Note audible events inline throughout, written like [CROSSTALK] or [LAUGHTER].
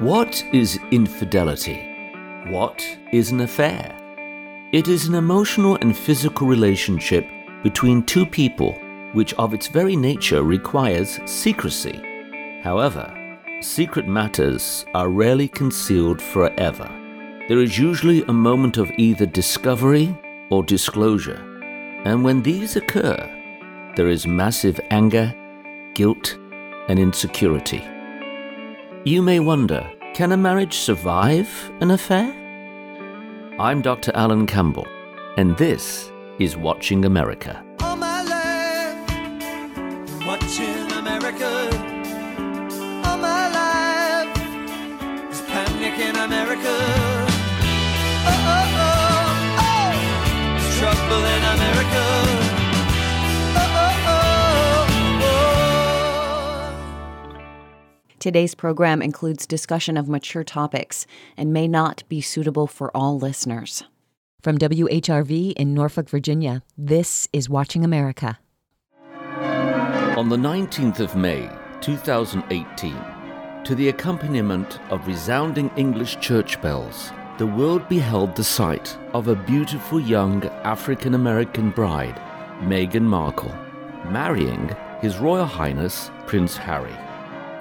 What is infidelity? What is an affair? It is an emotional and physical relationship between two people which, of its very nature, requires secrecy. However, secret matters are rarely concealed forever. There is usually a moment of either discovery or disclosure, and when these occur, there is massive anger, guilt, and insecurity. You may wonder can a marriage survive an affair? I'm Dr. Alan Campbell, and this is Watching America. Today's program includes discussion of mature topics and may not be suitable for all listeners. From WHRV in Norfolk, Virginia, this is Watching America. On the 19th of May, 2018, to the accompaniment of resounding English church bells, the world beheld the sight of a beautiful young African American bride, Meghan Markle, marrying His Royal Highness Prince Harry.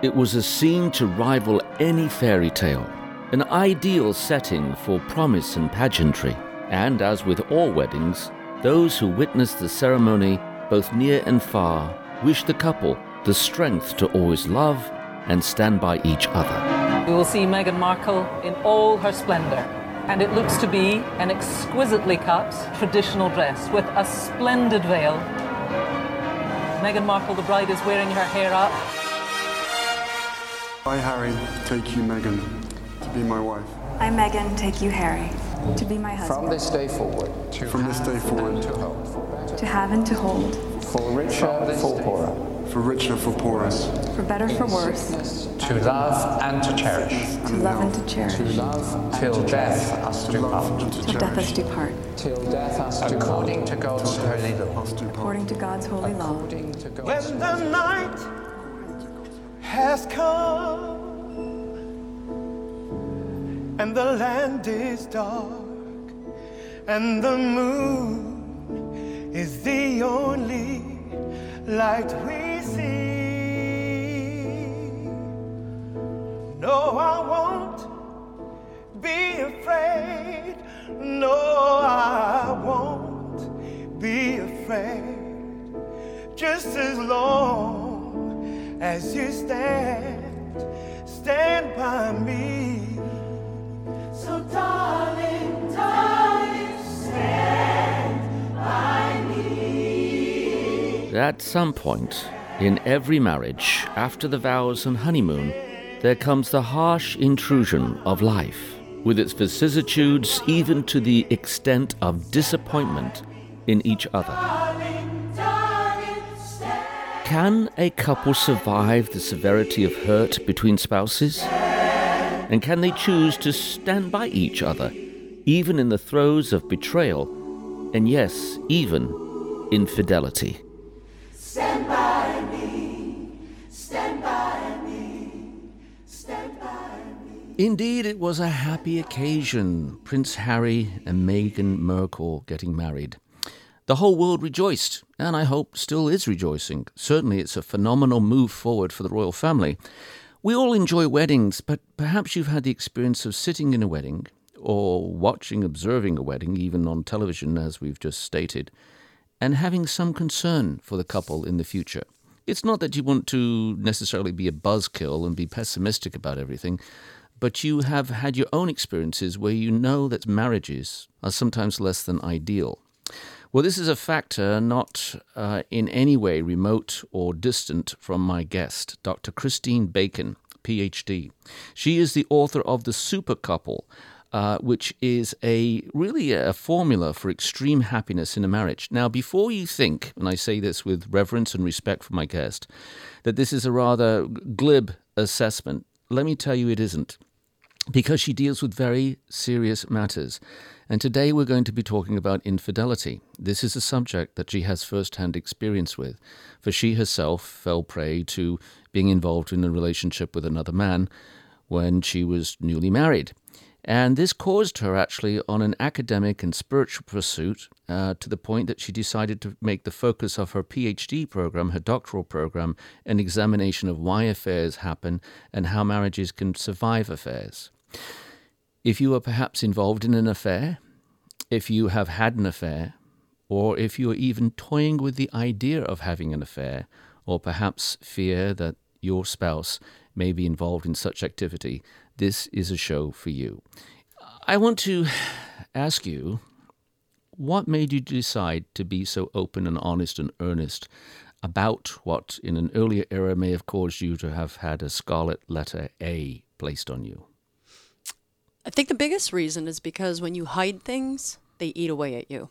It was a scene to rival any fairy tale, an ideal setting for promise and pageantry. And as with all weddings, those who witnessed the ceremony, both near and far, wish the couple the strength to always love and stand by each other. We will see Meghan Markle in all her splendour. And it looks to be an exquisitely cut traditional dress with a splendid veil. Meghan Markle, the bride, is wearing her hair up. I, Harry, take you, Meghan, to be my wife. I, Meghan, take you, Harry, to be my husband. From this day forward, to From this day forward. to hold, to have and to hold, for richer, for poorer, For richer, for poorer. for better, for worse, to love and to cherish, to love and to cherish, to love till death us do part, till death us do part, till death us do according to God's holy law, Us do part. according to God's holy law. according to God's When the night has come and the land is dark and the moon is the only light we see. No, I won't be afraid. No, I won't be afraid just as long as you stand, stand by me. So, darling, darling, stand by me. At some point in every marriage, after the vows and honeymoon, there comes the harsh intrusion of life, with its vicissitudes even to the extent of disappointment in each other. Darling, darling, stand. Can a couple survive the severity of hurt between spouses? And can they choose to stand by each other, even in the throes of betrayal, and yes, even infidelity? Stand by me, stand by me, stand by me. Indeed, it was a happy occasion. Prince Harry and Meghan Markle getting married. The whole world rejoiced, and I hope still is rejoicing. Certainly, it's a phenomenal move forward for the royal family. We all enjoy weddings, but perhaps you've had the experience of sitting in a wedding or watching, observing a wedding, even on television, as we've just stated, and having some concern for the couple in the future. It's not that you want to necessarily be a buzzkill and be pessimistic about everything, but you have had your own experiences where you know that marriages are sometimes less than ideal. Well, this is a factor not uh, in any way remote or distant from my guest, Dr. Christine Bacon, PhD. She is the author of The Super Couple, uh, which is a really a formula for extreme happiness in a marriage. Now, before you think, and I say this with reverence and respect for my guest, that this is a rather glib assessment, let me tell you it isn't because she deals with very serious matters. And today we're going to be talking about infidelity. This is a subject that she has first hand experience with, for she herself fell prey to being involved in a relationship with another man, when she was newly married. And this caused her actually on an academic and spiritual pursuit uh, to the point that she decided to make the focus of her PhD program, her doctoral program, an examination of why affairs happen and how marriages can survive affairs. If you are perhaps involved in an affair, if you have had an affair, or if you are even toying with the idea of having an affair, or perhaps fear that your spouse may be involved in such activity, this is a show for you. I want to ask you what made you decide to be so open and honest and earnest about what in an earlier era may have caused you to have had a scarlet letter A placed on you? I think the biggest reason is because when you hide things, they eat away at you.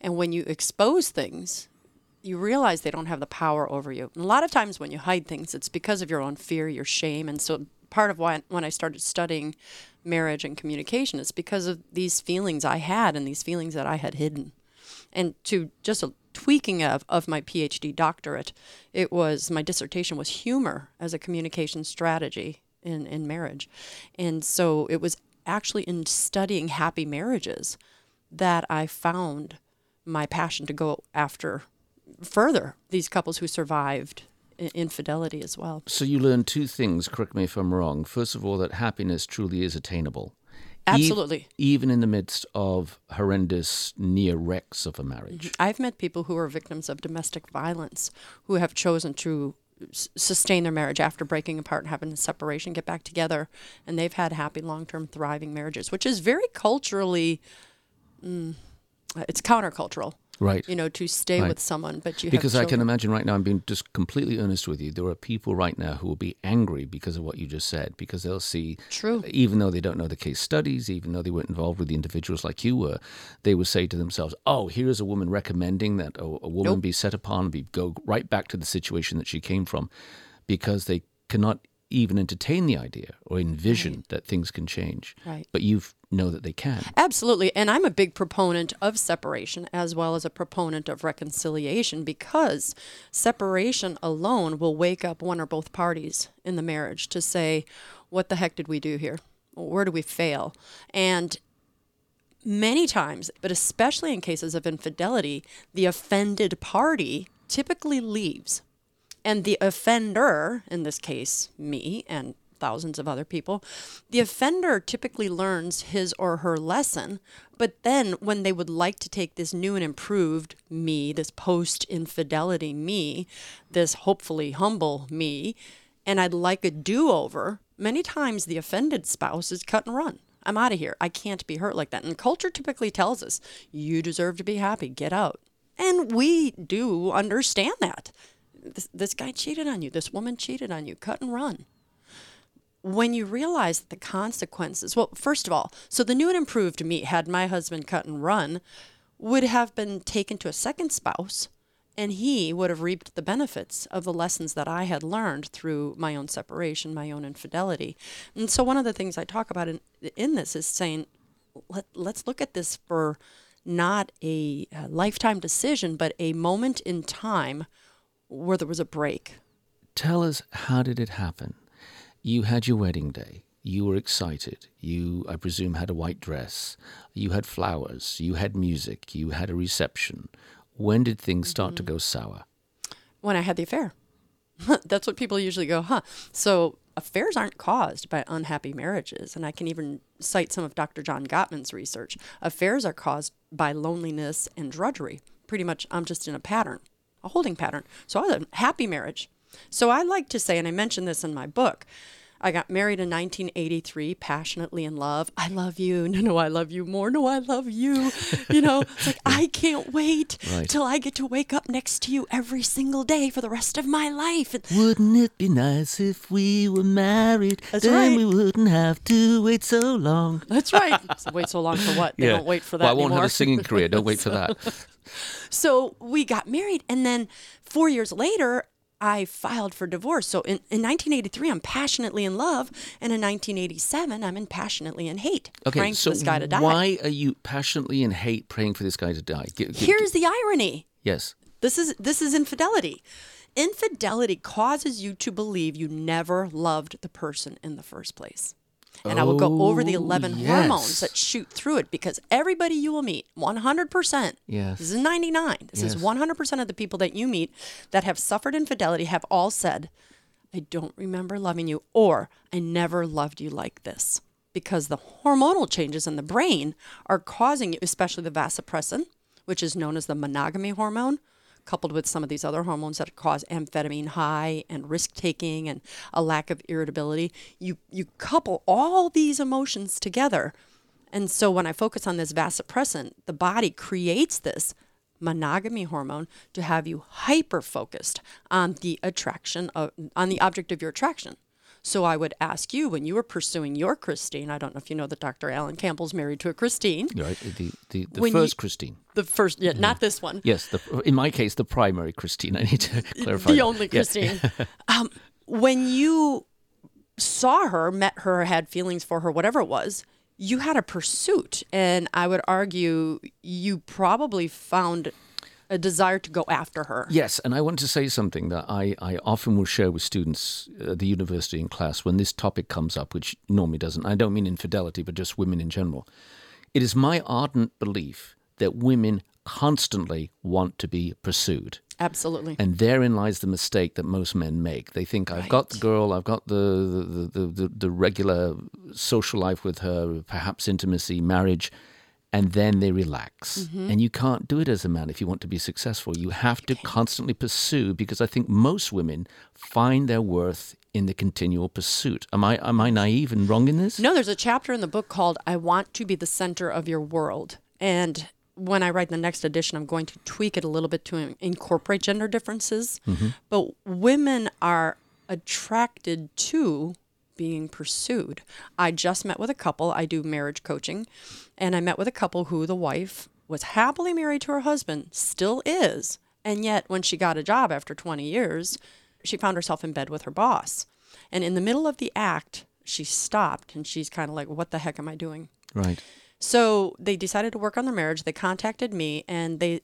And when you expose things, you realize they don't have the power over you. And a lot of times when you hide things, it's because of your own fear, your shame. And so part of why when I started studying marriage and communication is because of these feelings I had and these feelings that I had hidden. And to just a tweaking of, of my PhD doctorate, it was my dissertation was humor as a communication strategy in, in marriage. And so it was actually in studying happy marriages that I found my passion to go after further these couples who survived infidelity as well. So you learn two things, correct me if I'm wrong. First of all, that happiness truly is attainable. Absolutely. even in the midst of horrendous near wrecks of a marriage. Mm-hmm. I've met people who are victims of domestic violence who have chosen to sustain their marriage after breaking apart and having a separation, get back together, and they've had happy, long term, thriving marriages, which is very culturally, mm, it's countercultural. Right. You know, to stay Right. with someone, but you because I can imagine right now, I'm being just completely earnest with you. There are people right now who will be angry because of what you just said, because they'll see, True. even though they don't know the case studies, even though they weren't involved with the individuals like you were, they would say to themselves, "Oh, here's a woman recommending that a, a woman Nope. be set upon, be go right back to the situation that she came from," because they cannot even entertain the idea or envision that things can change. Right. But you know that they can. Absolutely. And I'm a big proponent of separation as well as a proponent of reconciliation because separation alone will wake up one or both parties in the marriage to say, what the heck did we do here? Where do we fail? And many times, but especially in cases of infidelity, the offended party typically leaves. And the offender, in this case, me and thousands of other people, the offender typically learns his or her lesson. But then, when they would like to take this new and improved me, this post infidelity me, this hopefully humble me, and I'd like a do over, many times the offended spouse is cut and run. I'm out of here. I can't be hurt like that. And culture typically tells us, you deserve to be happy, get out. And we do understand that. This, this guy cheated on you, this woman cheated on you, cut and run. When you realize the consequences, well, first of all, so the new and improved me, had my husband cut and run, would have been taken to a second spouse, and he would have reaped the benefits of the lessons that I had learned through my own separation, my own infidelity. And so, one of the things I talk about in, in this is saying, let, let's look at this for not a, uh lifetime decision, but a moment in time where there was a break. Tell us, how did it happen? You had your wedding day. You were excited. You, I presume, had a white dress. You had flowers. You had music. You had a reception. When did things start to mm-hmm. go sour? when I had the affair. [LAUGHS] That's what people usually go, huh? So affairs aren't caused by unhappy marriages. And I can even cite some of Dr. John Gottman's research. Affairs are caused by loneliness and drudgery. Pretty much, I'm just in a pattern, a holding pattern. So I had a happy marriage. So I like to say, and I mentioned this in my book, I got married in 1983, passionately in love. I love you. [LAUGHS] No, no, I love you more. No, I love you. You know, like, I can't wait [LAUGHS] Right. till I get to wake up next to you every single day for the rest of my life. Wouldn't it be nice if we were married? That's then right. we wouldn't have to wait so long. that's right. So wait so long for what? They don't wait for that Well, I won't anymore. have a singing career. Don't wait for that. [LAUGHS] So we got married, and then four years later, I filed for divorce. So in, in 1983, I'm passionately in love, and in 1987, I'm in passionately in hate, Okay, praying so for this guy to die. why are you passionately in hate praying for this guy to die? Gi- Here's the irony. yes. This is this is infidelity. Infidelity causes you to believe you never loved the person in the first place. And I will go over the Oh, 11 yes. hormones that shoot through it because everybody you will meet, 100%, Yes. this is ninety nine, this is one hundred percent of the people that you meet that have suffered infidelity have all said, I don't remember loving you, or I never loved you like this. Because the hormonal changes in the brain are causing you, especially the vasopressin, which is known as the monogamy hormone, coupled with some of these other hormones that cause amphetamine high and risk taking and a lack of irritability. You you couple all these emotions together. And so when I focus on this vasopressin, the body creates this monogamy hormone to have you hyper focused on the attraction of on the object of your attraction. So I would ask you when you were pursuing your Christine, I don't know if you know that Dr. Alan Campbell's married to a Christine. Right, the the, the When you- first Christine. The first yeah, not this one. Yes, the, in my case, the primary Christine. [LAUGHS] I need to clarify. the that. only Yeah. Christine. [LAUGHS] um, when you saw her, met her, had feelings for her, whatever it was, you had a pursuit. And I would argue you probably found a desire to go after her. Yes, and I want to say something that I, I often will share with students at the university in class when this topic comes up, which normally doesn't. I don't mean infidelity, but just women in general. It is my ardent belief that women constantly want to be pursued. Absolutely. And therein lies the mistake that most men make. They think, I've got the girl, I've got the, the, the, the, the regular social life with her, perhaps intimacy, marriage, and then they relax. Mm-hmm. And you can't do it as a man if you want to be successful. You have to constantly pursue because I think most women find their worth in the continual pursuit. Am I, am I naive and wrong in this? No, there's a chapter in the book called I Want to Be the Center of Your World. And when I write the next edition, I'm going to tweak it a little bit to incorporate gender differences. But women are attracted to being pursued. I just met with a couple, I do marriage coaching, and I met with a couple who the wife was happily married to her husband, still is. And yet, when she got a job after 20 years, she found herself in bed with her boss. And in the middle of the act, she stopped and she's kind of like, What the heck am I doing? Right. So they decided to work on their marriage. They contacted me, and they,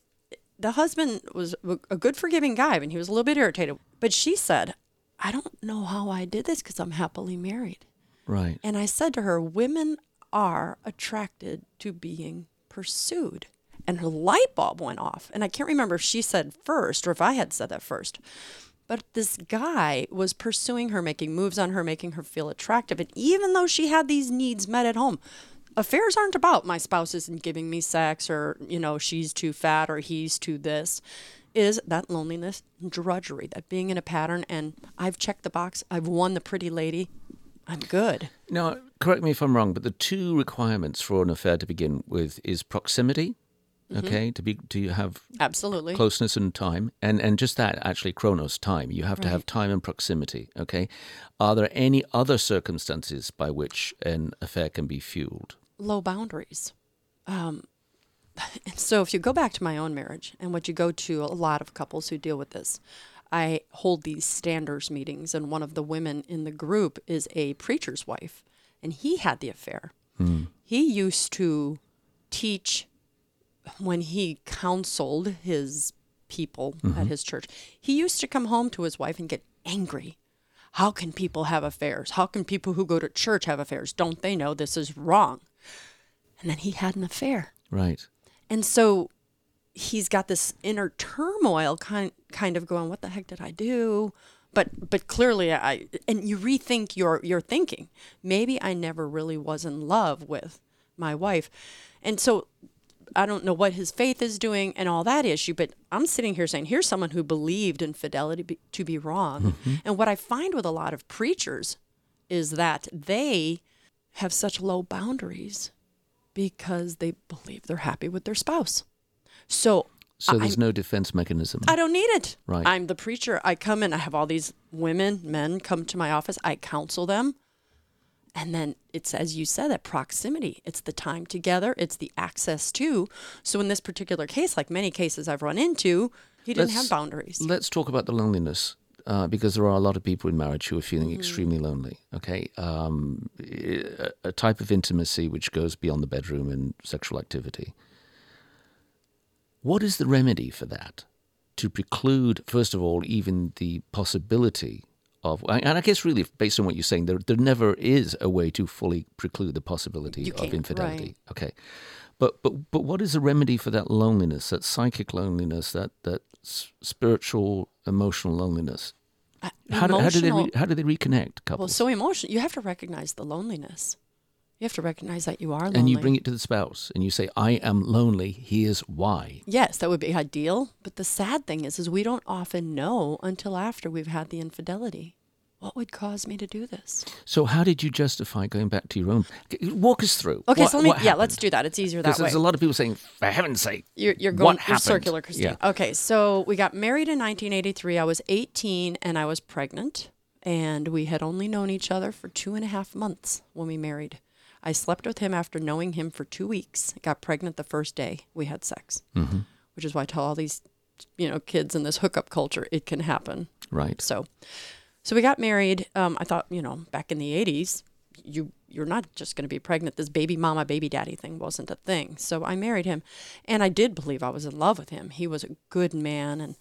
the husband was a good, forgiving guy, and he was a little bit irritated. But she said, "I don't know how I did this because I'm happily married." Right. And I said to her, "Women are attracted to being pursued." And her light bulb went off, and I can't remember if she said first or if I had said that first. But this guy was pursuing her, making moves on her, making her feel attractive. And even though she had these needs met at home, affairs aren't about my spouse isn't giving me sex or, you know, she's too fat or he's too this. Is that loneliness, drudgery, that being in a pattern. And I've checked the box, I've won the pretty lady, I'm good. Now, correct me if I'm wrong, but the two requirements for an affair to begin with is proximity, okay, to be to have Absolutely. closeness and time, and and just that actually chronos time. You have to have time and proximity, okay. Are there any other circumstances by which an affair can be fueled? low boundaries. Um, [LAUGHS] so if you go back to my own marriage and what you go to a lot of couples who deal with this, I hold these standards meetings, and one of the women in the group is a preacher's wife, and he had the affair. Hmm. He used to teach when he counseled his people at mm-hmm. his church. He used to come home to his wife and get angry. How can people have affairs? How can people who go to church have affairs? Don't they know this is wrong? And then he had an affair. Right. And so he's got this inner turmoil kind kind of going, what the heck did I do? But but clearly I and you rethink your your thinking. Maybe I never really was in love with my wife. And so I don't know what his faith is doing and all that issue, but I'm sitting here saying, here's someone who believed infidelity be, to be wrong. Mm-hmm. And what I find with a lot of preachers is that they have such low boundaries because they believe they're happy with their spouse. So So there's no defense mechanism. I don't need it. Right. I'm the preacher. I come in, I have all these women, men come to my office, I counsel them. And then it's as you said, that proximity. It's the time together, it's the access to. So in this particular case, like many cases I've run into, he didn't have Let's- boundaries. Let's talk about the loneliness. Uh, because there are a lot of people in marriage who are feeling Mm-hmm. extremely lonely. Okay, um, a, type of intimacy which goes beyond the bedroom and sexual activity. What is the remedy for that? to preclude, first of all, even the possibility of, and I guess really based on what you're saying, there there never is a way to fully preclude the possibility of infidelity. right. Okay, but but but what is the remedy for that loneliness, that psychic loneliness, that that spiritual, emotional loneliness? Uh, How do, how do they re, how do they reconnect couples? Well, so emotional. You have to recognize the loneliness. You have to recognize that you are lonely. and you bring it to the spouse, and you say, "I am lonely. Here's why." Yes, that would be ideal. But the sad thing is, is we don't often know until after we've had the infidelity. What would cause me to do this? So, how did you justify going back to your own? Walk us through. Okay, What- so let me. Yeah, let's do that. It's easier that way. there's a lot of people saying, "For heaven's sake, You're, you're what going you're happened?" circular, Christine. Yeah. Okay, so we got married in 1983. I was 18 and I was pregnant, and we had only known each other for two and a half months when we married. I slept with him after knowing him for two weeks. Got pregnant the first day we had sex, Mm-hmm. which is why I tell all these, you know, kids in this hookup culture it can happen. Right. So, so we got married. Um, I thought, you know, back in the '80s, you you're not just going to be pregnant. This baby mama, baby daddy thing wasn't a thing. So I married him, and I did believe I was in love with him. He was a good man, and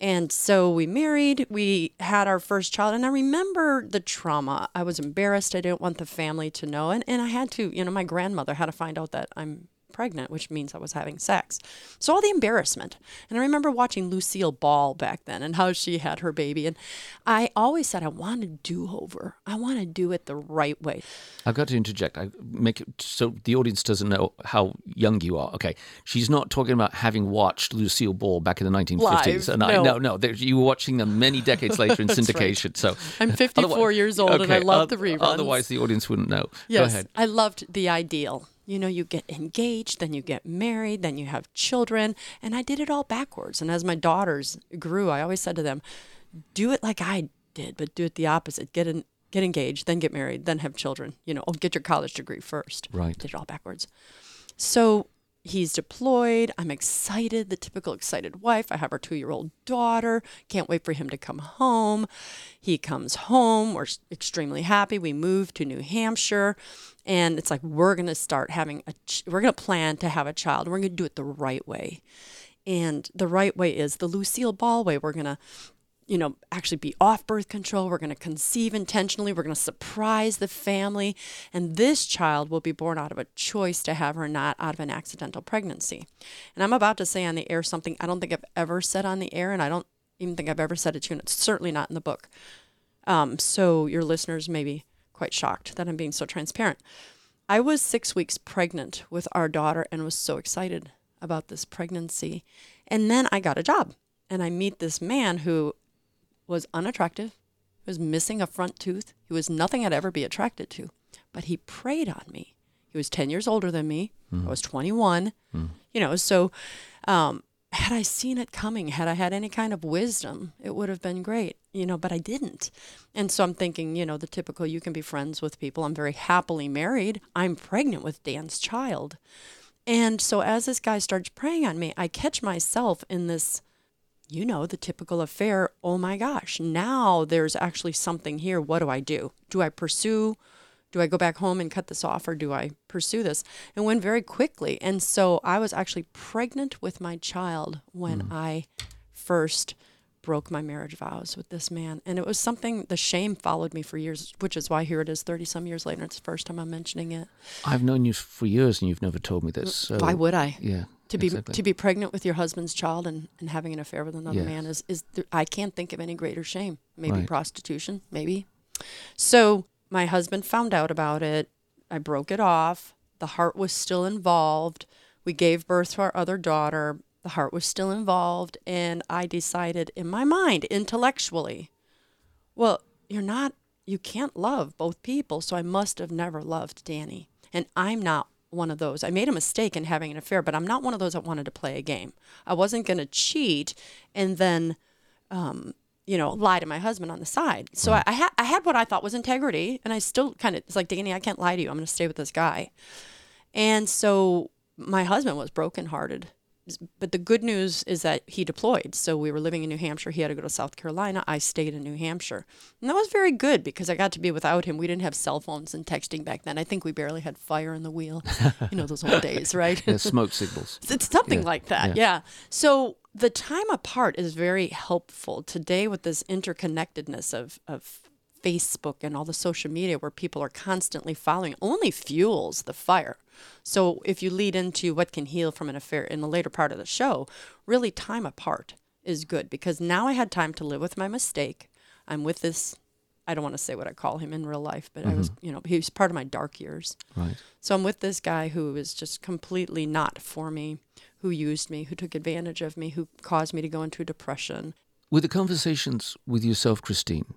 and so we married. We had our first child, and I remember the trauma. I was embarrassed. I didn't want the family to know, and and I had to, you know, my grandmother had to find out that I'm pregnant, which means I was having sex. So all the embarrassment. And I remember watching Lucille Ball back then and how she had her baby. And I always said, I want a do over. I want to do it the right way. I've got to interject. I make it so the audience doesn't know how young you are. Okay, she's not talking about having watched Lucille Ball back in the 1950s, Live, and I no. no no there- you were watching them many decades later in [LAUGHS] That's right. syndication. So I'm 54 years old and I okay, love the oth- reruns. Otherwise, the audience wouldn't know. Go Yes, ahead. I loved the ideal. You know, you get engaged, then you get married, then you have children, and I did it all backwards. And as my daughters grew, I always said to them, "Do it like I did, but do it the opposite. Get in, get engaged, then get married, then have children. You know, oh, get your college degree first. Right. Did it all backwards. So he's deployed. I'm excited, the typical excited wife. I have our two year old daughter. Can't wait for him to come home. He comes home. We're extremely happy. We moved to New Hampshire. And it's like, we're going to start having a, ch- we're going to plan to have a child. We're going to do it the right way. And the right way is the Lucille Ball way. We're going to you know, actually be off birth control. We're going to conceive intentionally. We're going to surprise the family. And this child will be born out of a choice to have or not out of an accidental pregnancy. And I'm about to say on the air something I don't think I've ever said on the air, and I don't even think I've ever said it to you, and it's certainly not in the book. Um, so your listeners may be quite shocked that I'm being so transparent. I was six weeks pregnant with our daughter and was so excited about this pregnancy. And then I got a job and I meet this man who was unattractive, was missing a front tooth. He was nothing I'd ever be attracted to, but he preyed on me. He was 10 years older than me. I was 21. You know, so um, had I seen it coming, had I had any kind of wisdom, it would have been great, you know, but I didn't. And so I'm thinking, you know, the typical you can be friends with people. I'm very happily married. I'm pregnant with Dan's child. And so as this guy starts preying on me, I catch myself in this you know, the typical affair. Oh my gosh, now there's actually something here. What do I do? Do I pursue? Do I go back home and cut this off or do I pursue this? It went very quickly. And so I was actually pregnant with my child when mm. I first broke my marriage vows with this man. And it was something, the shame followed me for years, which is why here it is 30 some years later. It's the first time I'm mentioning it. I've known you for years, and you've never told me this. So why would I? Yeah. to be exactly. to be pregnant with your husband's child and, and having an affair with another Yes. man is is th- I can't think of any greater shame. Maybe Right. prostitution, maybe. So my husband found out about it. I broke it off. The heart was still involved. We gave birth to our other daughter. The heart was still involved, and I decided in my mind, intellectually, well, you're not, you can't love both people, so I must have never loved Danny. And I'm not one of those. I made a mistake in having an affair, but I'm not one of those that wanted to play a game. I wasn't going to cheat and then, um, you know, lie to my husband on the side. So I, I, had I had what I thought was integrity, and I still kind of, it's like, Danny, I can't lie to you. I'm going to stay with this guy. And so my husband was brokenhearted. But the good news is that he deployed. So we were living in New Hampshire. He had to go to South Carolina. I stayed in New Hampshire. And that was very good because I got to be without him. We didn't have cell phones and texting back then. I think we barely had fire in the wheel. you know, those old [LAUGHS] days, right? Yeah, smoke signals. [LAUGHS] It's something Yeah, like that. yeah. Yeah. So the time apart is very helpful today with this interconnectedness of, of Facebook and all the social media where people are constantly following only fuels the fire. So if you lead into what can heal from an affair in the later part of the show, really time apart is good because now I had time to live with my mistake. I'm with this I don't want to say what I call him in real life, but I was, mm-hmm. you know, he was part of my dark years. Right. So I'm with this guy who is just completely not for me, who used me, who took advantage of me, who caused me to go into depression. With the conversations with yourself, Christine,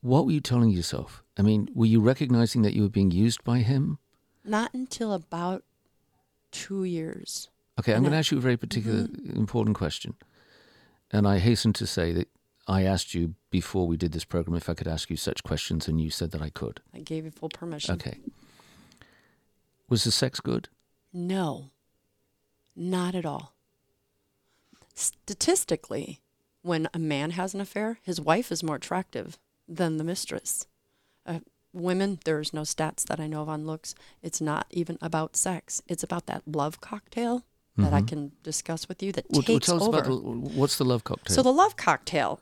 what were you telling yourself? I mean, were you recognizing that you were being used by him? Not until about two years. Okay, I'm going to ask you a very particular, mm-hmm. important question. And I hasten to say that I asked you before we did this program if I could ask you such questions, and you said that I could. I gave you full permission. Okay. Was the sex good? No, not at all. Statistically, when a man has an affair, his wife is more attractive than the mistress. Uh, women, there's no stats that I know of on looks. It's not even about sex. It's about that love cocktail that I can discuss with you that Mm-hmm. Well, well, takes tell us over. about the, what's the love cocktail? So the love cocktail.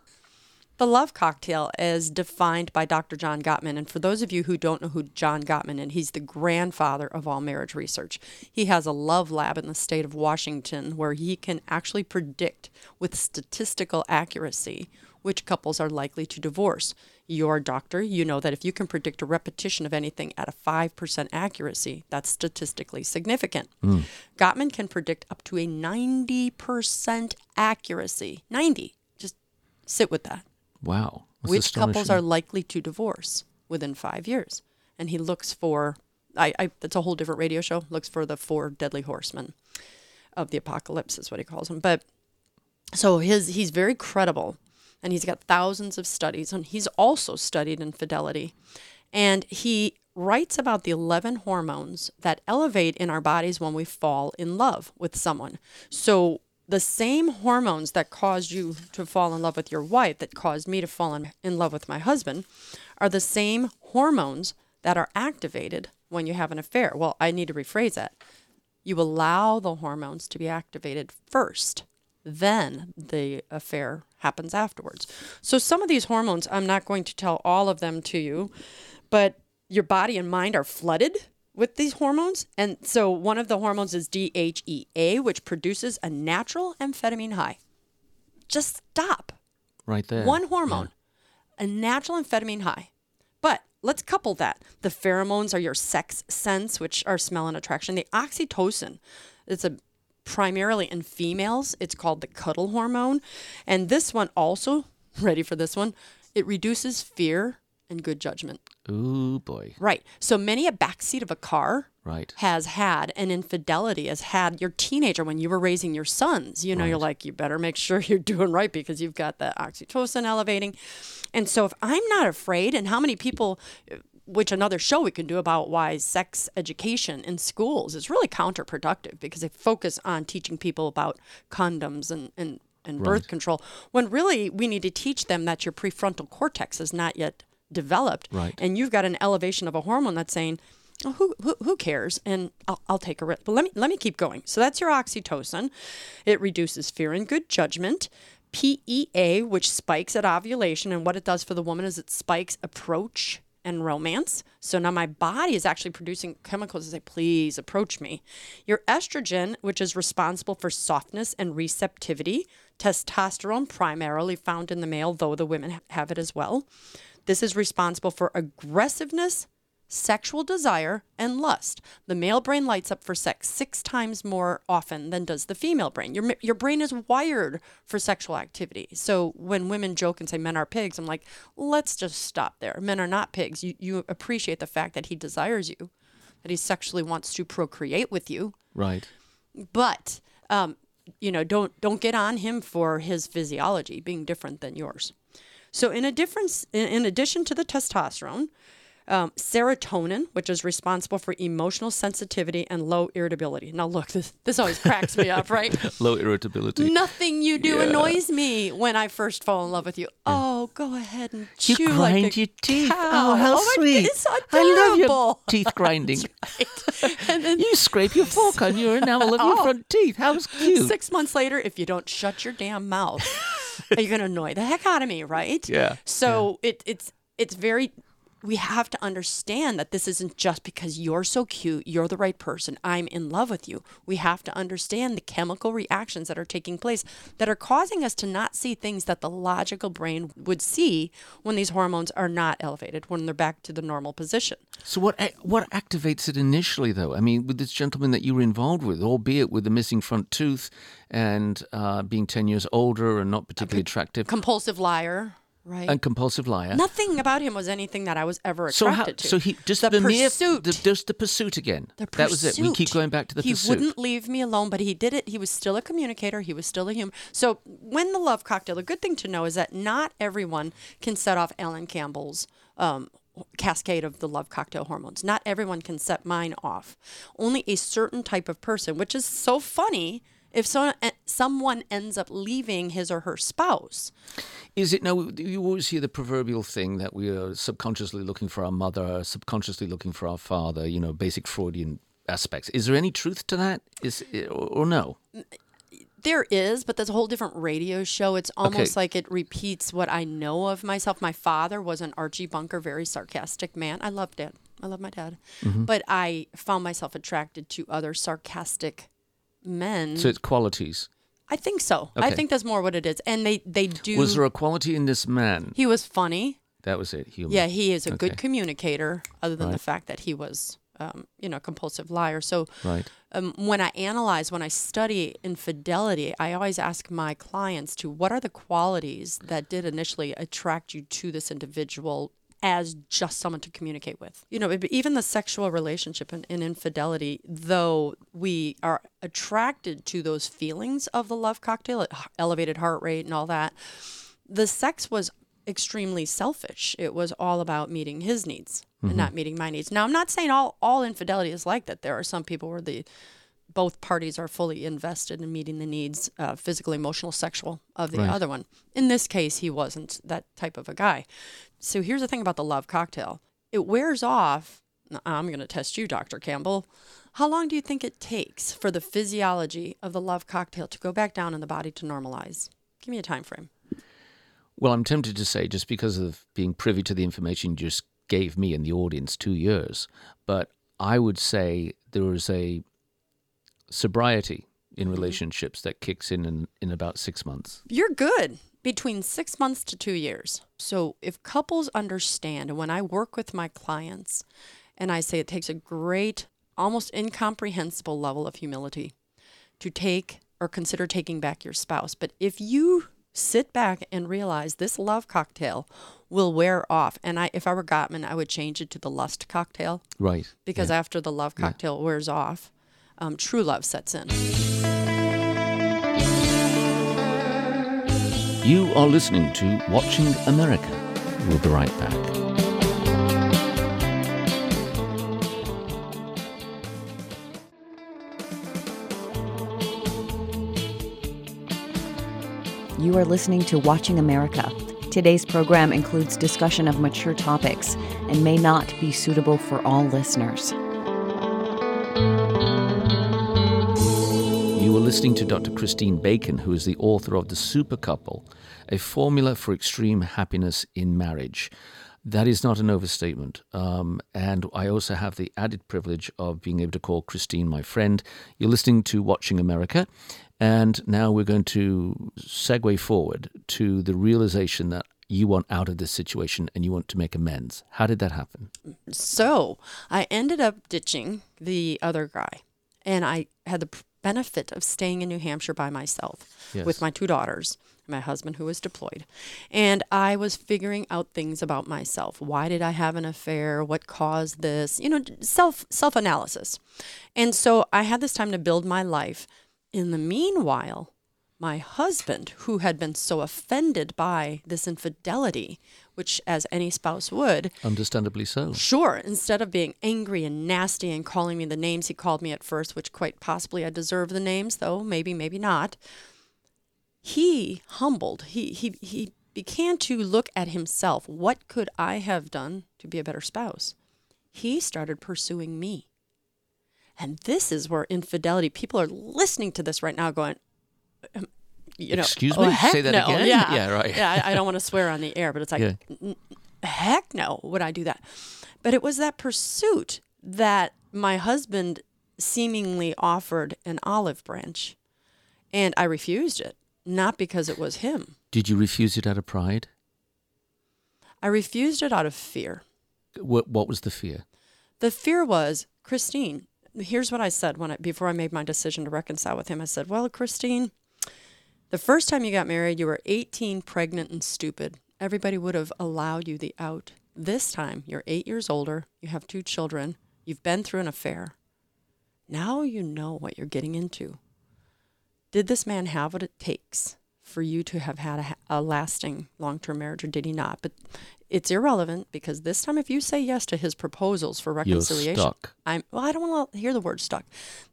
The love cocktail is defined by Dr. John Gottman. And for those of you who don't know who John Gottman is, he's the grandfather of all marriage research. He has a love lab in the state of Washington where he can actually predict with statistical accuracy which couples are likely to divorce. You're a doctor, you know that if you can predict a repetition of anything at a 5% accuracy, that's statistically significant. Hmm. Gottman can predict up to a 90% accuracy. 90. Just sit with that. Wow. That's Which couples are likely to divorce within five years? And he looks for, I, I that's a whole different radio show, looks for the four deadly horsemen of the apocalypse, is what he calls them. But so his he's very credible and he's got thousands of studies and he's also studied infidelity and he writes about the 11 hormones that elevate in our bodies when we fall in love with someone so the same hormones that caused you to fall in love with your wife that caused me to fall in, in love with my husband are the same hormones that are activated when you have an affair. Well i need to rephrase that. You allow the hormones to be activated first then the affair happens afterwards. So some of these hormones i'm not going to tell all of them to you but your body and mind are flooded with these hormones and so one of the hormones is dhea which produces a natural amphetamine high just stop right there. one hormone, a natural amphetamine high. But let's couple that. The pheromones are your sex sense, which are smell and attraction. The oxytocin, it's a primarily in females. It's called the cuddle hormone. And this one also, ready for this one, it reduces fear and good judgment. Ooh, boy. Right. So many a backseat of a car Right. has had an infidelity, has had your teenager when you were raising your sons. You know, you're like, you better make sure you're [LAUGHS] doing right because you've got the oxytocin elevating. And so if I'm not afraid, and how many people, which another show we can do about why sex education in schools is really counterproductive because they focus on teaching people about condoms and, and, and birth Right. control when really we need to teach them that your prefrontal cortex is not yet developed. Right. and you've got an elevation of a hormone that's saying oh, who, who who cares? And I'll, I'll take a risk. But let me let me keep going. So that's your oxytocin. It reduces fear and good judgment PEA which spikes at ovulation. And what it does for the woman is it spikes approach and romance. So now my body is actually producing chemicals to say please approach me. Your estrogen which is responsible for softness and receptivity testosterone primarily found in the male though the women have it as well this is responsible for aggressiveness, sexual desire, and lust. The male brain lights up for sex six times more often than does the female brain. Your, your brain is wired for sexual activity. So when women joke and say men are pigs, I'm like, let's just stop there. Men are not pigs. You, you appreciate the fact that he desires you, that he sexually wants to procreate with you Right. but um, you know don't don't get on him for his physiology being different than yours so in a difference in, addition to the testosterone um, serotonin which is responsible for emotional sensitivity and low irritability now look this this always cracks me up right [LAUGHS] Low irritability. nothing you do Yeah. annoys me when i first fall in love with you oh go ahead and You chew grind like a your teeth. cow. Oh, how my sweet. It's I love your teeth grinding. [LAUGHS] Right. and then You scrape your fork on your enamel of your [LAUGHS] Oh. front teeth. How cute. six months later, if you don't shut your damn mouth, are going to annoy the heck out of me, right? Yeah, So it, it's it's very. We have to understand that this isn't just because you're so cute, you're the right person, I'm in love with you. We have to understand the chemical reactions that are taking place that are causing us to not see things that the logical brain would see when these hormones are not elevated, when they're back to the normal position. So what what activates it initially, though? I mean, with this gentleman that you were involved with, albeit with the missing front tooth and uh, being ten years older and not particularly attractive, Compulsive liar, right? and compulsive liar. Nothing about him was anything that I was ever so attracted how? to. So he just the, the, mere pursuit. the, just the pursuit again. The That was it. We keep going back to the pursuit. he pursuit. wouldn't leave me alone, but he did it. He was still a communicator. He was still a human. So when the love cocktail, a good thing to know is that not everyone can set off Alan Campbell's um, cascade of the love cocktail hormones. Not everyone can set mine off. Only a certain type of person, which is so funny. If so, eh, someone ends up leaving his or her spouse, Is it no? You always hear the proverbial thing that we are subconsciously looking for our mother, subconsciously looking for our father. You know, basic Freudian aspects. Is there any truth to that? Is or, or no? There is, but that's a whole different radio show. It's almost Okay. like it repeats what I know of myself. My father was an Archie Bunker, very sarcastic man. I loved it. I love my dad. Mm-hmm. But I found myself attracted to other sarcastic men. So it's qualities. I think so. I think that's more what it is. And they, they do. Was there a quality in this man? he was funny. That was it. Human. Yeah, he is a Okay. good communicator, other than the fact that he was, um, you know, a compulsive liar. So Right. um, when I analyze, when I study infidelity, I always ask my clients to what are the qualities that did initially attract you to this individual as just someone to communicate with. You know, even the sexual relationship and, in infidelity, though we are attracted to those feelings of the love cocktail, elevated heart rate and all that, the sex was extremely selfish. It was all about meeting his needs and mm-hmm. not meeting my needs. Now, I'm not saying all all infidelity is like that. There are some people where the both parties are fully invested in meeting the needs, uh, physical, emotional, sexual, of the Right. other one. In this case, he wasn't that type of a guy. So here's the thing about the love cocktail: it wears off. I'm going to test you, Dr. Campbell. How long do you think it takes for the physiology of the love cocktail to go back down in the body to normalize? Give me a time frame. Well, I'm tempted to say just because of being privy to the information you just gave me and the audience two years, but I would say there is a sobriety in mm-hmm. relationships that kicks in, in in about six months. You're good between six months to two years. So if couples understand, and when I work with my clients, and I say it takes a great, almost incomprehensible level of humility to take or consider taking back your spouse. But if you sit back and realize this love cocktail will wear off, and I, if I were Gottman, I would change it to the lust cocktail Right. because Yeah. after the love cocktail wears off, um, true love sets in. You are listening to Watching America. We'll be right back. You are listening to Watching America. Today's program includes discussion of mature topics and may not be suitable for all listeners. Are listening to Dr. Christine Bacon, who is the author of The Super Couple, a formula for extreme happiness in marriage. That is not an overstatement. Um, and I also have the added privilege of being able to call Christine my friend. You're listening to Watching America. And now we're going to segue forward to the realization that you want out of this situation and you want to make amends. How did that happen? So I ended up ditching the other guy, and I had the benefit of staying in New Hampshire by myself Yes. with my two daughters, my husband who was deployed, and I was figuring out things about myself. Why did I have an affair? What caused this? You know, self self analysis. And so I had this time to build my life. In the meanwhile, my husband, who had been so offended by this infidelity, which as any spouse would, Understandably so. Sure. Instead of being angry and nasty and calling me the names he called me at first, which quite possibly I deserve the names, though maybe, maybe not, he humbled. He he he began to look at himself. What could I have done to be a better spouse? He started pursuing me. And this is where infidelity, people are listening to this right now going, you know, Excuse oh, me? heck Say that no. again? Yeah, Yeah, right. Yeah, I, I don't want to swear on the air, but it's like, Yeah. "N- heck no, would I do that? But it was that pursuit that my husband seemingly offered an olive branch, and I refused it, not because it was him. Did you refuse it out of pride? I refused it out of fear. What, what was the fear? The fear was, Christine, here's what I said when I, before I made my decision to reconcile with him. I said, Well, Christine, the first time you got married, you were 18, pregnant, and stupid. Everybody would have allowed you the out. This time, you're eight years older, you have two children, you've been through an affair. Now you know what you're getting into. Did this man have what it takes for you to have had a, a lasting long term marriage, or did he not? But it's irrelevant because this time, if you say yes to his proposals for reconciliation. I'm well. I don't want to hear the word stuck.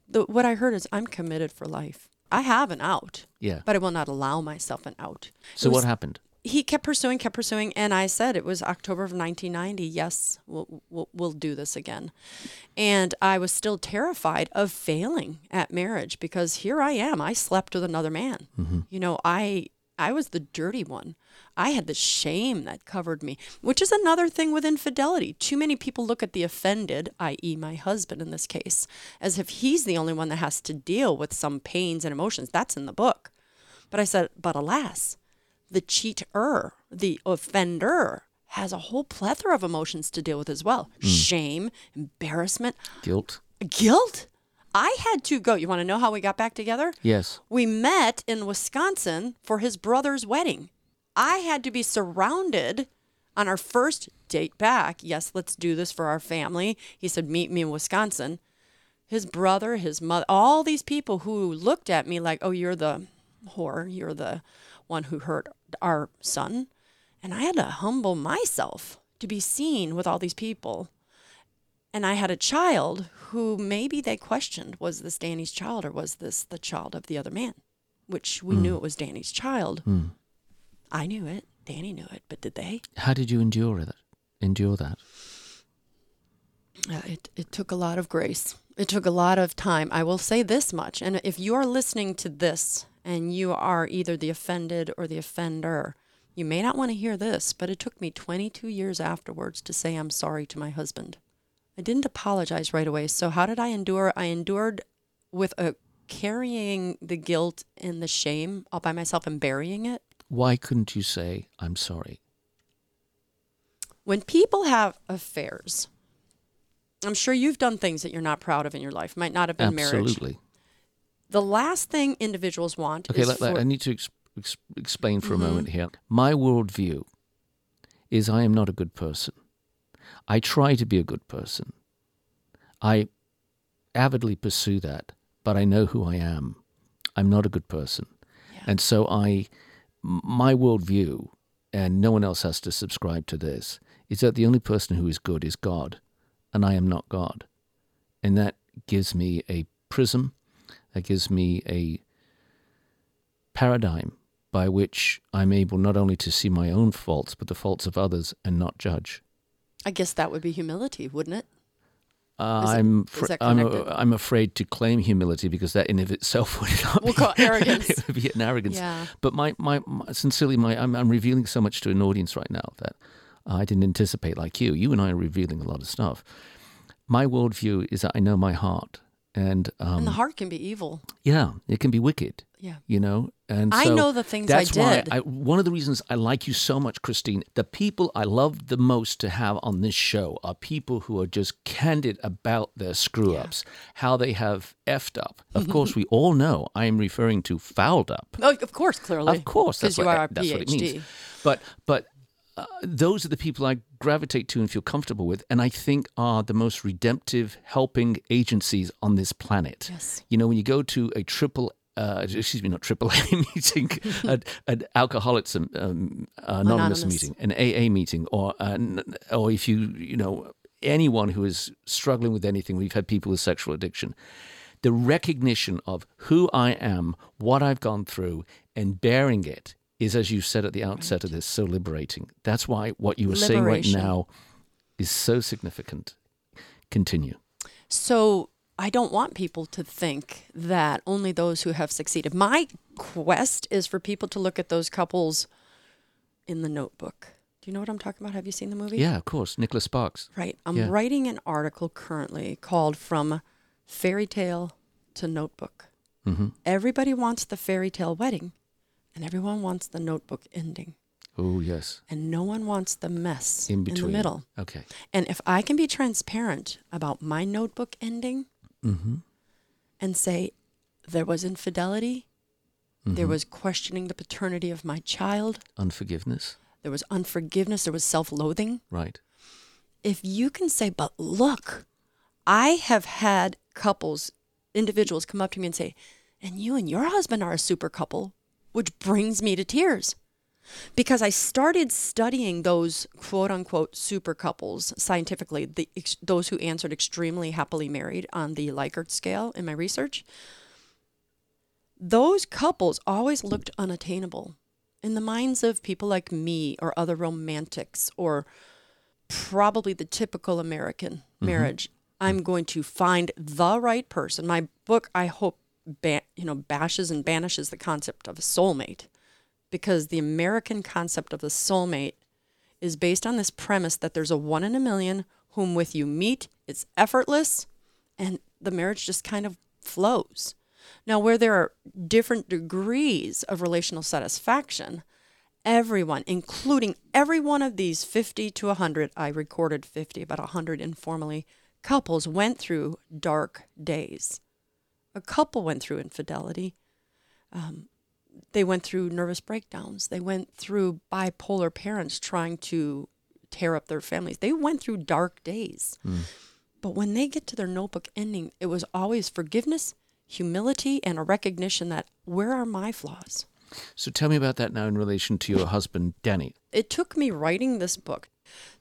The, what I heard is I'm committed for life. I have an out, Yeah. but I will not allow myself an out. So It what happened? he kept pursuing, kept pursuing, and I said it was October of 1990. Yes, we'll, we'll we'll do this again, and I was still terrified of failing at marriage because here I am. I slept with another man. Mm-hmm. You know, I I was the dirty one. I had the shame that covered me, which is another thing with infidelity. Too many people look at the offended, i.e., my husband in this case, as if he's the only one that has to deal with some pains and emotions. That's in the book. But I said, but alas, the cheater, the offender, has a whole plethora of emotions to deal with as well hmm. shame, embarrassment, Guilt? guilt. I had to go. You want to know how we got back together? Yes. We met in Wisconsin for his brother's wedding. I had to be surrounded on our first date back. Yes, let's do this for our family. He said, Meet me in Wisconsin. His brother, his mother, all these people who looked at me like, Oh, you're the whore. You're the one who hurt our son. And I had to humble myself to be seen with all these people. And I had a child who maybe they questioned was this Danny's child or was this the child of the other man? Which we hmm. knew it was Danny's child. Hmm. I knew it. Danny knew it, but did they? How did you endure it? Endure that? Uh, it, it took a lot of grace. It took a lot of time. I will say this much. And if you are listening to this and you are either the offended or the offender, you may not want to hear this, but it took me 22 years afterwards to say I'm sorry to my husband. I didn't apologize right away. So, how did I endure? I endured with a carrying the guilt and the shame all by myself and burying it. Why couldn't you say, I'm sorry? when people have affairs, I'm sure you've done things that you're not proud of in your life. Might not have been marriage. Absolutely. The last thing individuals want Okay, is let, for, I need to ex- ex- explain for Mm-hmm. a moment here. My worldview is I am not a good person. I try to be a good person. I avidly pursue that, but I know who I am. I'm not a good person. And so I, my worldview, and no one else has to subscribe to this, is that the only person who is good is God, and I am not God. And that gives me a prism, that gives me a paradigm by which I'm able not only to see my own faults, but the faults of others and not judge. I guess that would be humility, wouldn't it? Uh, I'm fr- I'm, uh, I'm afraid to claim humility because that in of itself [LAUGHS] would not We'll be [LAUGHS] arrogance. it would be an arrogance. Yeah. But my, my, my sincerely, my I'm, I'm revealing so much to an audience right now that I didn't anticipate. Like you, you and I are revealing a lot of stuff. My worldview is that I know my heart, and um, and the heart can be evil. yeah, it can be wicked. Yeah. You know, and I so know the things I that's why. I, one of the reasons I like you so much, Christine. The people I love the most to have on this show are people who are just candid about their screw ups, how they have effed up. Of course, [LAUGHS] we all know I am referring to fouled up. Oh, of course, clearly. Of course, because that's you what, are a that's PhD. what it means. But but uh, those are the people I gravitate to and feel comfortable with, and I think are the most redemptive, helping agencies on this planet. Yes. You know, when you go to a triple. Uh, excuse me, not triple A [LAUGHS] meeting, [LAUGHS] an, an alcoholics um, anonymous, Anonymous. meeting, an AA meeting, or an, or if you you know anyone who is struggling with anything, we've had people with sexual addiction the recognition of who I am, what I've gone through, and bearing it is, as you said at the outset of this, so liberating. That's why what you were saying right now is so significant. Continue. So I don't want people to think that only those who have succeeded. My quest is for people to look at those couples in the notebook. Do you know what I'm talking about? Have you seen the movie? Yeah, of course. Nicholas Sparks. Right. I'm Yeah. writing an article currently called From Fairy Tale to Notebook. hmm Everybody wants the fairy tale wedding, and everyone wants the notebook ending. Oh, yes. And no one wants the mess In in, between. the middle. Okay. And if I can be transparent about my notebook ending Mm-hmm. and say there was infidelity, there Mhm. was questioning the paternity of my child, Unforgiveness. there was unforgiveness, there was self loathing. Right. If you can say, but look, I have had couples, individuals come up to me and say, and you and your husband are a super couple, which brings me to tears. Because I started studying those quote unquote super couples scientifically, the, ex- those who answered extremely happily married on the Likert scale in my research. Those couples always looked unattainable in the minds of people like me or other romantics or probably the typical American mm-hmm. marriage. I'm going to find the right person. My book, I hope, ba- you know, bashes and banishes the concept of a soulmate, because the American concept of the soulmate is based on this premise that there's a one in a million whom with you meet, it's effortless, and the marriage just kind of flows. Now, where there are different degrees of relational satisfaction, everyone, including every one of these 50 to 100, I recorded 50, about 100 informally, couples went through dark days. A couple went through infidelity. Um, they went through nervous breakdowns. They went through bipolar parents trying to tear up their families. They went through dark days. Hmm. But when they get to their notebook ending, it was always forgiveness, humility, and a recognition that where are my flaws? So tell me about that now in relation to your husband, Danny. it took me writing this book,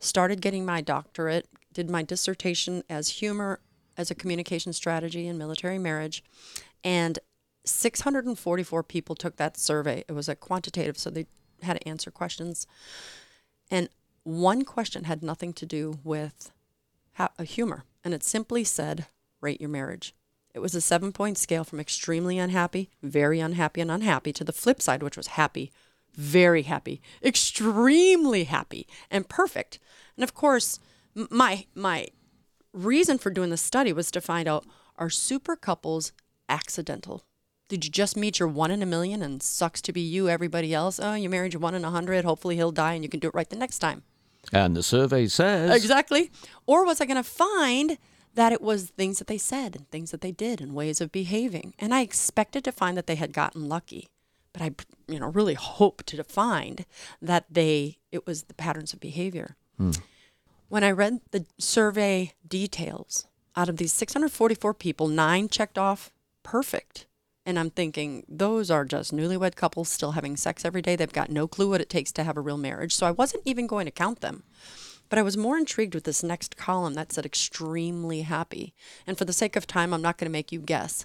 started getting my doctorate, did my dissertation as humor as a communication strategy in military marriage, and 644 people took that survey. It was a quantitative, so they had to answer questions. And one question had nothing to do with ha- humor, and it simply said, rate your marriage. It was a seven point scale from extremely unhappy, very unhappy, and unhappy to the flip side, which was happy, very happy, extremely happy, and perfect. And of course, my my reason for doing the study was to find out are super couples accidental? Did you just meet your one in a million and sucks to be you, everybody else? Oh, you married your one in a hundred. Hopefully he'll die and you can do it right the next time. And the survey says. Exactly. Or was I going to find that it was things that they said and things that they did and ways of behaving? And I expected to find that they had gotten lucky, but I, you know, really hoped to find that they it was the patterns of behavior. Hmm. When I read the survey details, out of these 644 people, nine checked off perfect. And I'm thinking, those are just newlywed couples still having sex every day. They've got no clue what it takes to have a real marriage. So I wasn't even going to count them. But I was more intrigued with this next column that said extremely happy. And for the sake of time, I'm not going to make you guess.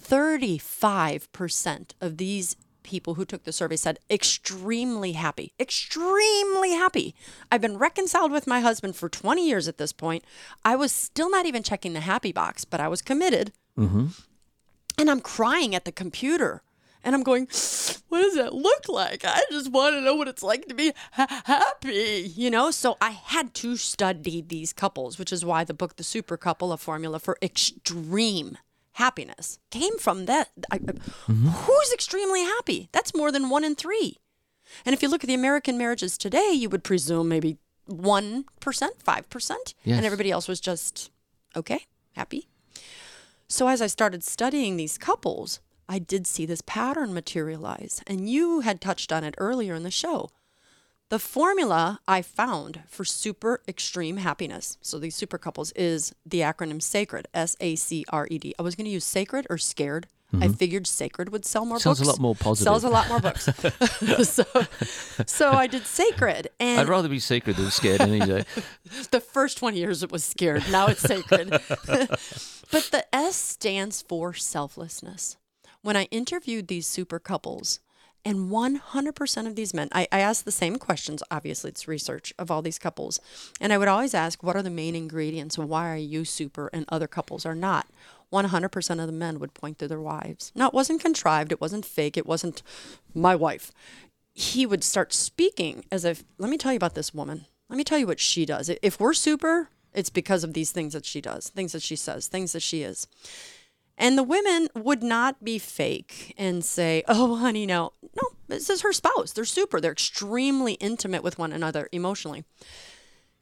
35% of these people who took the survey said extremely happy. Extremely happy. I've been reconciled with my husband for 20 years at this point. I was still not even checking the happy box, but I was committed. Mm-hmm. And I'm crying at the computer. And I'm going, what does that look like? I just want to know what it's like to be ha- happy, you know? So I had to study these couples, which is why the book, The Super Couple, A Formula for Extreme Happiness, came from that. I, mm-hmm. Who's extremely happy? That's more than one in three. And if you look at the American marriages today, you would presume maybe 1%, 5%. Yes. And everybody else was just okay, happy. So as I started studying these couples, I did see this pattern materialize. And you had touched on it earlier in the show. The formula I found for super extreme happiness, so these super couples, is the acronym SACRED, S A C R E D. I was going to use sacred or scared. I figured sacred would sell more Mm-hmm. Sounds a lot more positive. Sells a lot more books. [LAUGHS] [LAUGHS] so, so I did sacred. And I'd rather be sacred than scared any day. [LAUGHS] the first 20 years it was scared. Now it's sacred. but the S stands for selflessness. When I interviewed these super couples, and 100% of these men, I, I asked the same questions. Obviously, it's research of all these couples. And I would always ask, what are the main ingredients? and Why are you super and other couples are not? 100% of the men would point to their wives. Now, it wasn't contrived, it wasn't fake, it wasn't my wife. He would start speaking as if, let me tell you about this woman. Let me tell you what she does. If we're super, it's because of these things that she does, things that she says, things that she is. And the women would not be fake and say, oh, honey, no. No, this is her spouse. They're super. They're extremely intimate with one another emotionally.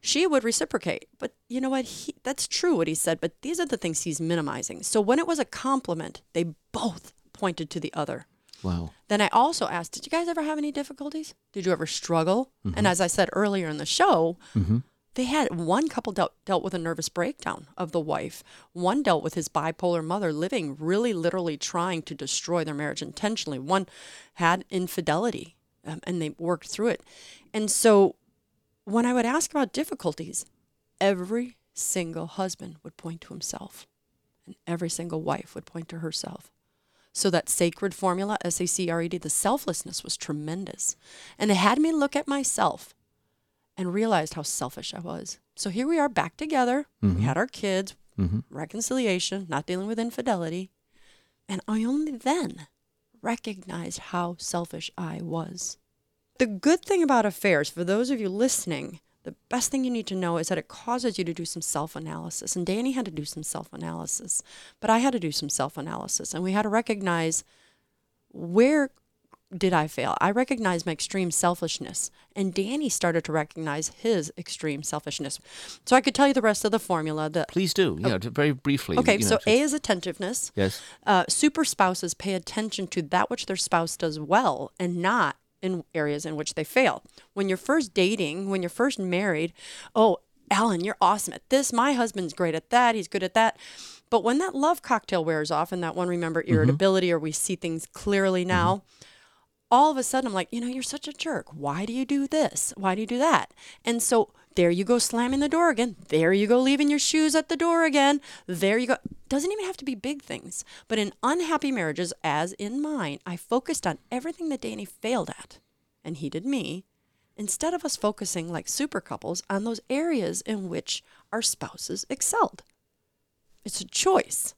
She would reciprocate. But you know what? He, that's true what he said, but these are the things he's minimizing. So when it was a compliment, they both pointed to the other. Wow. Then I also asked, did you guys ever have any difficulties? Did you ever struggle? And as I said earlier in the show, they had one couple dealt, dealt with a nervous breakdown of the wife. One dealt with his bipolar mother living, really literally trying to destroy their marriage intentionally. One had infidelity um, and they worked through it. And so when I would ask about difficulties, every single husband would point to himself and every single wife would point to herself. So that sacred formula, S A C R E D, the selflessness was tremendous. And it had me look at myself and realized how selfish I was. So here we are back together. We mm-hmm. had our kids, mm-hmm. reconciliation, not dealing with infidelity. And I only then recognized how selfish I was. The good thing about affairs, for those of you listening, the best thing you need to know is that it causes you to do some self analysis. And Danny had to do some self analysis, but I had to do some self analysis. And we had to recognize where did I fail? I recognized my extreme selfishness, and Danny started to recognize his extreme selfishness. So I could tell you the rest of the formula. The, Please do. Yeah, t- very briefly. okay, you know, so A is attentiveness. Yes. Uh, super spouses pay attention to that which their spouse does well and not in areas in which they fail. When you're first dating, when you're first married, oh, Alan, you're awesome at this. My husband's great at that. He's good at that. But when that love cocktail wears off and that one, remember, mm-hmm. irritability or we see things clearly now, mm-hmm. all of a sudden I'm like, you know, you're such a jerk. Why do you do this? Why do you do that? And so there you go slamming the door again. There you go leaving your shoes at the door again. There you go. Doesn't even have to be big things. But in unhappy marriages, as in mine, I focused on everything that Danny failed at, and he did me, instead of us focusing like super couples on those areas in which our spouses excelled. It's a choice.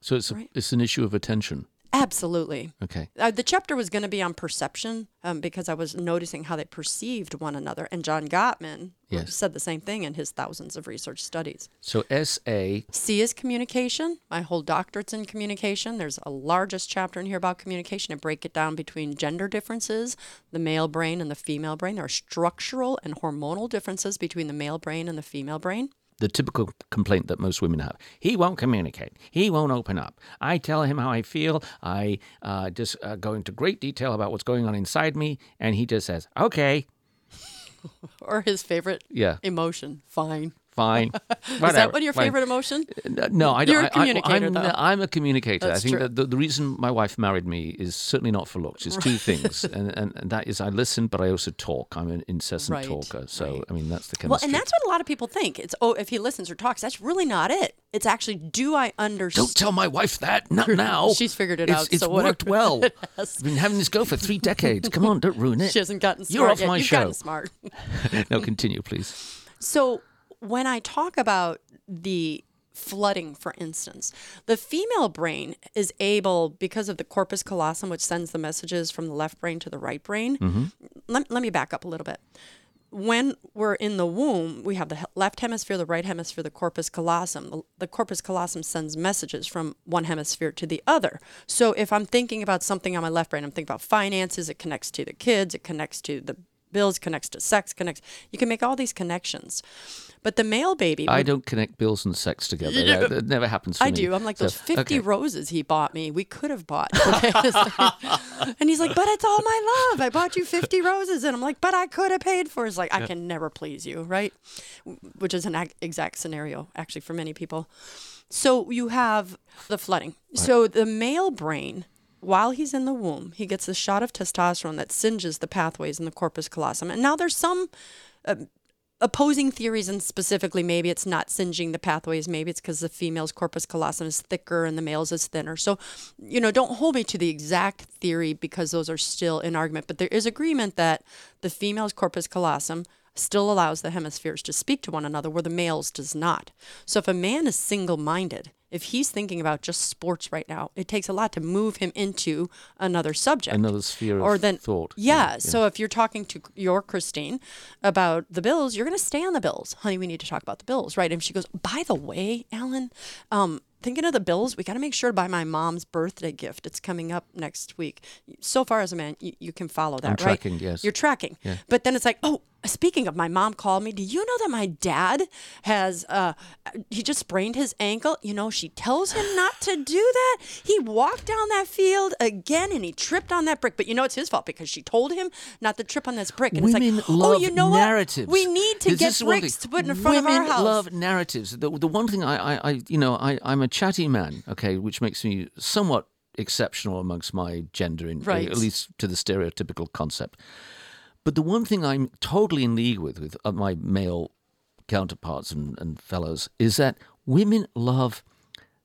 So it's a, Right. it's an issue of attention. Absolutely. Okay. Uh, the chapter was going to be on perception um, because I was noticing how they perceived one another. And John Gottman Yes. said the same thing in his thousands of research studies. So S A. C is communication. My whole doctorate's in communication. There's a largest chapter in here about communication. I break it down between gender differences, the male brain and the female brain. There are structural and hormonal differences between the male brain and the female brain. The typical complaint that most women have. He won't communicate. He won't open up. I tell him how I feel. I uh, just uh, go into great detail about what's going on inside me, and he just says, "Okay, [LAUGHS] Or his favorite yeah, emotion, fine. Fine." [LAUGHS] Is that one of your fine." favorite emotion? Uh, No, I don't. You're a I- I- communicator, I'm, though. I'm a communicator. That's I think true. that the, the reason my wife married me is certainly not for looks. It's two things, [LAUGHS] and, and, and that is I listen, but I also talk. I'm an incessant Right, talker. So right. I mean, that's the chemistry. Well, and that's what a lot of people think. It's oh, if he listens or talks, that's really not it. It's actually, do I understand? Don't tell my wife that. Not [LAUGHS] now. She's figured it It's- out, It's so whatever. worked well. I've been having this go for three decades. Come on, don't ruin it. She hasn't gotten smart You're off yet. my You've show. gotten smart. no, continue, please. So when I talk about the flooding, for instance, the female brain is able, because of the corpus callosum, which sends the messages from the left brain to the right brain. Mm-hmm. Let, let me back up a little bit. When we're in the womb, we have the left hemisphere, the right hemisphere, the corpus callosum. The, the corpus callosum sends messages from one hemisphere to the other. So if I'm thinking about something on my left brain, I'm thinking about finances, it connects to the kids, it connects to the bills, connects to sex, connects. You can make all these connections. But the male baby, I don't connect bills and sex together. That, [LAUGHS] that never happens I me. do. I'm like So, those 50 okay. roses he bought me. We could have bought. [LAUGHS] Okay? [LAUGHS] and he's like, "But it's all my love. I bought you 50 roses." And I'm like, "But I could have paid for." it." It's like I can never please you, right? Which is an ac- exact scenario actually for many people. So you have the flooding. So the male brain while he's in the womb, he gets a shot of testosterone that singes the pathways in the corpus callosum. And now there's some uh, opposing theories and specifically maybe it's not singeing the pathways. Maybe it's because the female's corpus callosum is thicker and the male's is thinner. So you know don't hold me to the exact theory because those are still in argument. But there is agreement that the female's corpus callosum still allows the hemispheres to speak to one another where the male's does not. So if a man is single-minded If he's thinking about just sports right now, it takes a lot to move him into another subject. Another sphere or of then, thought. Yeah, So if you're talking to your Christine about the bills, you're going to stay on the bills. Honey, we need to talk about the bills, right? And she goes, by the way, Alan, um, thinking of the bills, we got to make sure to buy my mom's birthday gift. It's coming up next week. So far as a man, you, you can follow that, I'm right? tracking, yes. You're tracking. Yeah. But then it's like, oh, speaking of, my mom called me. Do you know that my dad has, uh, he just sprained his ankle? You know, she tells him not to do that. He walked down that field again and he tripped on that brick. But you know, it's his fault because she told him not to trip on this brick. And Women it's like, love oh, you know narratives. what? We need to This get bricks to put in front Women of our house. Women love narratives. The, the one thing I, I, I you know, I, I'm a chatty man, okay, which makes me somewhat exceptional amongst my gender, in, Right. at least to the stereotypical concept. But the one thing I'm totally in league with, with uh, my male counterparts and, and fellows, is that women love,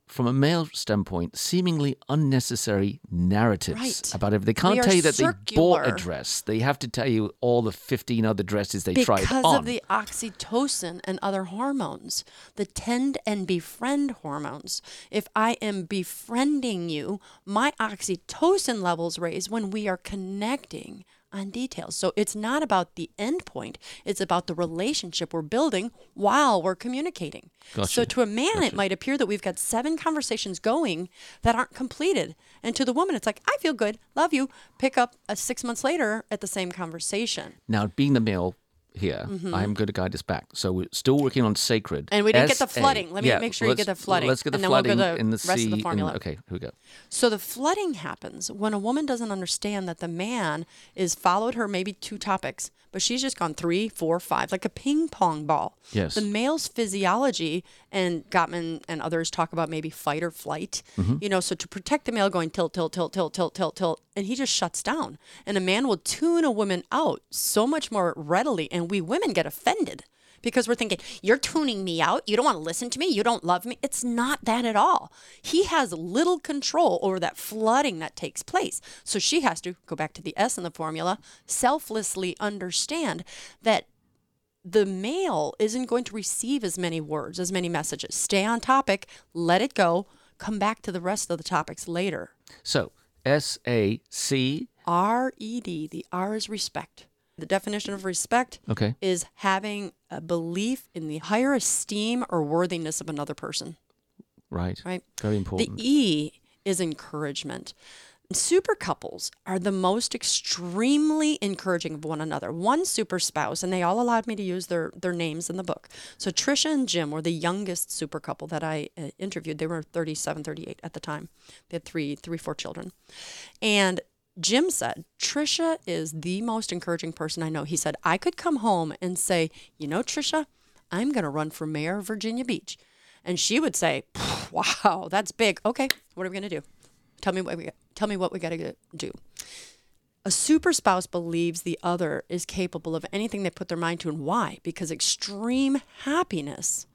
from a male standpoint, seemingly unnecessary narratives Right. about everything. They can't are tell you that they bought a dress. They have to tell you all the 15 other dresses they tried on. because of the oxytocin and other hormones, the tend and befriend hormones. If I am befriending you, my oxytocin levels raise when we are connecting on details. So it's not about the end point, it's about the relationship we're building while we're communicating. So to a man, it might appear that we've got seven conversations going that aren't completed. And to the woman, it's like, I feel good, love you. Pick up uh, six months later at the same conversation. Now, being the male here, I'm going to guide us back. So we're still working on sacred. Mm-hmm. And we didn't get the flooding. Let me Yeah, make sure you get the flooding, Let's get the and then we'll go flooding the in the rest of the sea. formula. okay, here we go. So the flooding happens when a woman doesn't understand that the man is followed her maybe two topics, but she's just gone three, four, five, like a ping pong ball. Yes. The male's physiology, and Gottman and others talk about maybe fight or flight. Mm-hmm. You know, so to protect the male going tilt, tilt, tilt, tilt, tilt, tilt, tilt, and he just shuts down. And a man will tune a woman out so much more readily, and we women get offended because we're thinking, you're tuning me out. You don't want to listen to me. You don't love me. It's not that at all. He has little control over that flooding that takes place. So she has to go back to the S in the formula, selflessly understand that the male isn't going to receive as many words, as many messages. Stay on topic, let it go, come back to the rest of the topics later. So S A C. R E D, the R is respect. The definition of respect Okay. is having a belief in the higher esteem or worthiness of another person, Right. right? Very important. The. E is encouragement. Super couples are the most extremely encouraging of one another. One super spouse, and they all allowed me to use their, their names in the book. So Trisha and Jim were the youngest super couple that I uh, interviewed. They were 37, 38 at the time. They had three, three, four children. And Jim said, Trisha is the most encouraging person I know. He said, I could come home and say, You know, Trisha, I'm going to run for mayor of Virginia Beach. And she would say, Wow, that's big. Okay, what are we going to do? Tell me what we got. Tell me what we got to do. A super spouse believes the other is capable of anything they put their mind to, and why? Because extreme happiness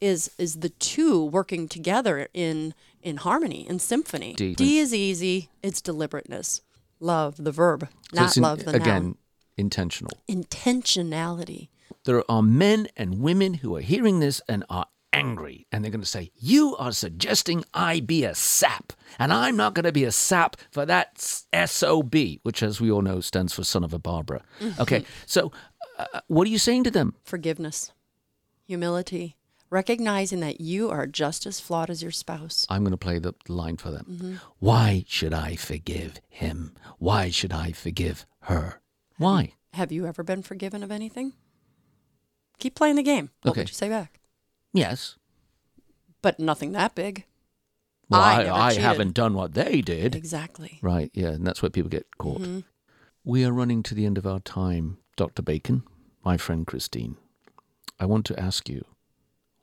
is is the two working together in in harmony in symphony. D. D is easy. It's deliberateness. Love the verb, So not in- love the again noun. intentional. Intentionality. There are men and women who are hearing this and are angry, and they're going to say, "You are suggesting I be a sap, and I'm not going to be a sap for that sob, which, as we all know, stands for son of a Barbara." [LAUGHS] Mm-hmm. Okay, so uh, what are you saying to them? Forgiveness, humility, recognizing that you are just as flawed as your spouse. I'm going to play the line for them. Mm-hmm. Why should I forgive him? Why should I forgive her? Why? Have you ever been forgiven of anything? Keep playing the game. What Okay. would you say back? Yes. But nothing that big. Well, I I, I haven't done what they did. Exactly. Right, yeah, and that's where people get caught. Mm-hmm. We are running to the end of our time, Dr. Bacon, my friend Christine. I want to ask you,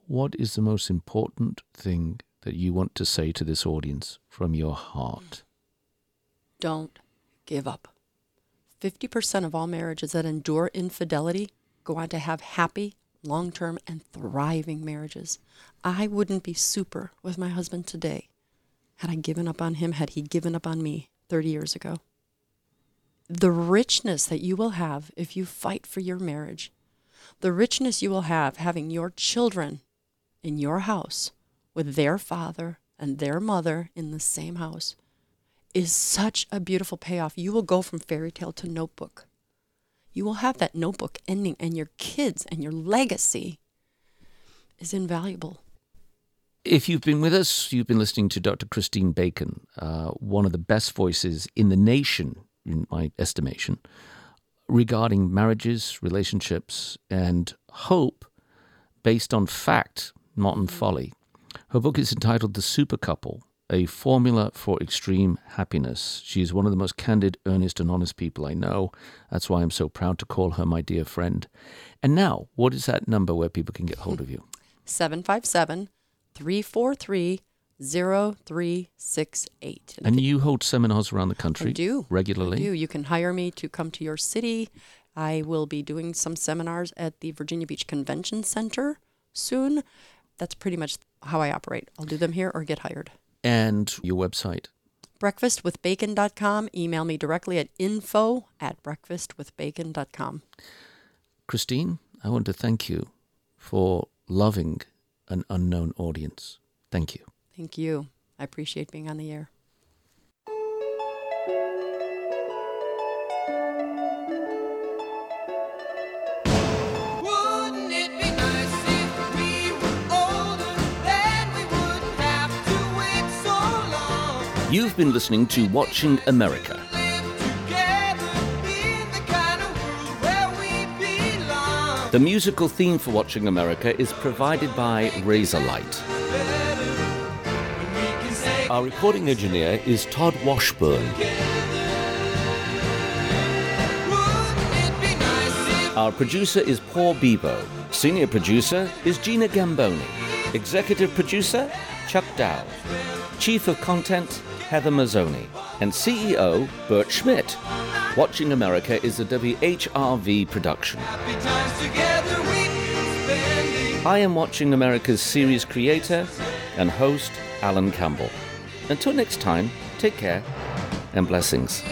what is the most important thing that you want to say to this audience from your heart? Don't give up. 50% of all marriages that endure infidelity go on to have happy, long term, and thriving marriages. I wouldn't be super with my husband today had I given up on him, had he given up on me 30 years ago. The richness that you will have if you fight for your marriage, the richness you will have having your children in your house with their father and their mother in the same house is such a beautiful payoff. You will go from fairy tale to notebook. You will have that notebook ending, and your kids and your legacy is invaluable. If you've been with us, you've been listening to Dr. Christine Bacon, uh, one of the best voices in the nation, in my estimation, regarding marriages, relationships, and hope based on fact, not on folly. Her book is entitled The Super Couple A Formula for Extreme Happiness. She is one of the most candid, earnest, and honest people I know. That's why I'm so proud to call her my dear friend. And now, what is that number where people can get hold of you? [LAUGHS] 757 343 0368. And you hold seminars around the country I do. regularly? I do. You can hire me to come to your city. I will be doing some seminars at the Virginia Beach Convention Center soon. That's pretty much how I operate. I'll do them here or get hired. And your website? Breakfastwithbacon.com. Email me directly at info at breakfastwithbacon.com. Christine, I want to thank you for loving an unknown audience. Thank you. Thank you. I appreciate being on the air. You've been listening to Watching America. The musical theme for Watching America is provided by Razorlight. Our recording engineer is Todd Washburn. Our producer is Paul Bebo. Senior producer is Gina Gamboni. Executive producer, Chuck Dow. Chief of Content, Heather Mazzoni. And CEO, Bert Schmidt. Watching America is a WHRV production. I am Watching America's series creator and host, Alan Campbell. Until next time, take care and blessings.